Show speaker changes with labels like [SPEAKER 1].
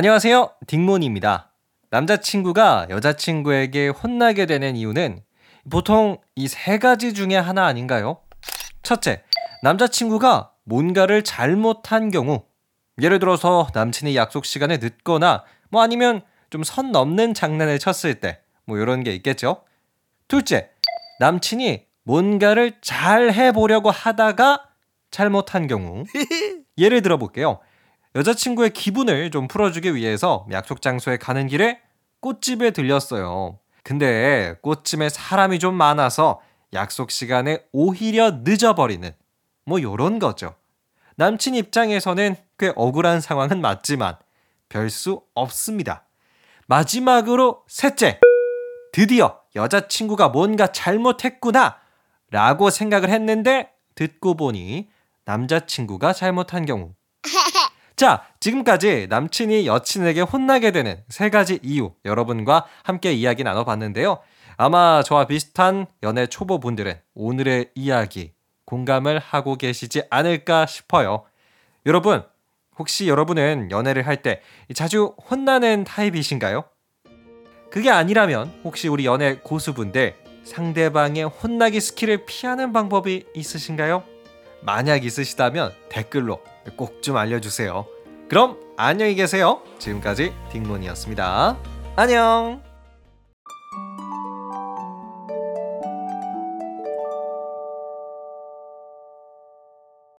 [SPEAKER 1] 안녕하세요. 딩몬입니다. 남자친구가 여자친구에게 혼나게 되는 이유는 보통 이 세 가지 중에 하나 아닌가요? 첫째, 남자친구가 뭔가를 잘못한 경우. 예를 들어서 남친이 약속 시간에 늦거나 뭐 아니면 좀 선 넘는 장난을 쳤을 때 뭐 이런 게 있겠죠. 둘째, 남친이 뭔가를 잘 해보려고 하다가 잘못한 경우. 예를 들어 볼게요. 여자친구의 기분을 좀 풀어주기 위해서 약속 장소에 가는 길에 꽃집에 들렸어요. 근데 꽃집에 사람이 좀 많아서 약속 시간에 오히려 늦어버리는 뭐 요런 거죠. 남친 입장에서는 꽤 억울한 상황은 맞지만 별 수 없습니다. 마지막으로 셋째. 드디어 여자친구가 뭔가 잘못했구나 라고 생각을 했는데 듣고 보니 남자친구가 잘못한 경우. 자, 지금까지 남친이 여친에게 혼나게 되는 세 가지 이유 여러분과 함께 이야기 나눠봤는데요. 아마 저와 비슷한 연애 초보 분들은 오늘의 이야기 공감을 하고 계시지 않을까 싶어요. 여러분, 혹시 여러분은 연애를 할 때 자주 혼나는 타입이신가요? 그게 아니라면 혹시 우리 연애 고수분들 상대방의 혼나기 스킬을 피하는 방법이 있으신가요? 만약 있으시다면 댓글로 꼭 좀 알려주세요. 그럼 안녕히 계세요. 지금까지 딩몬이었습니다. 안녕!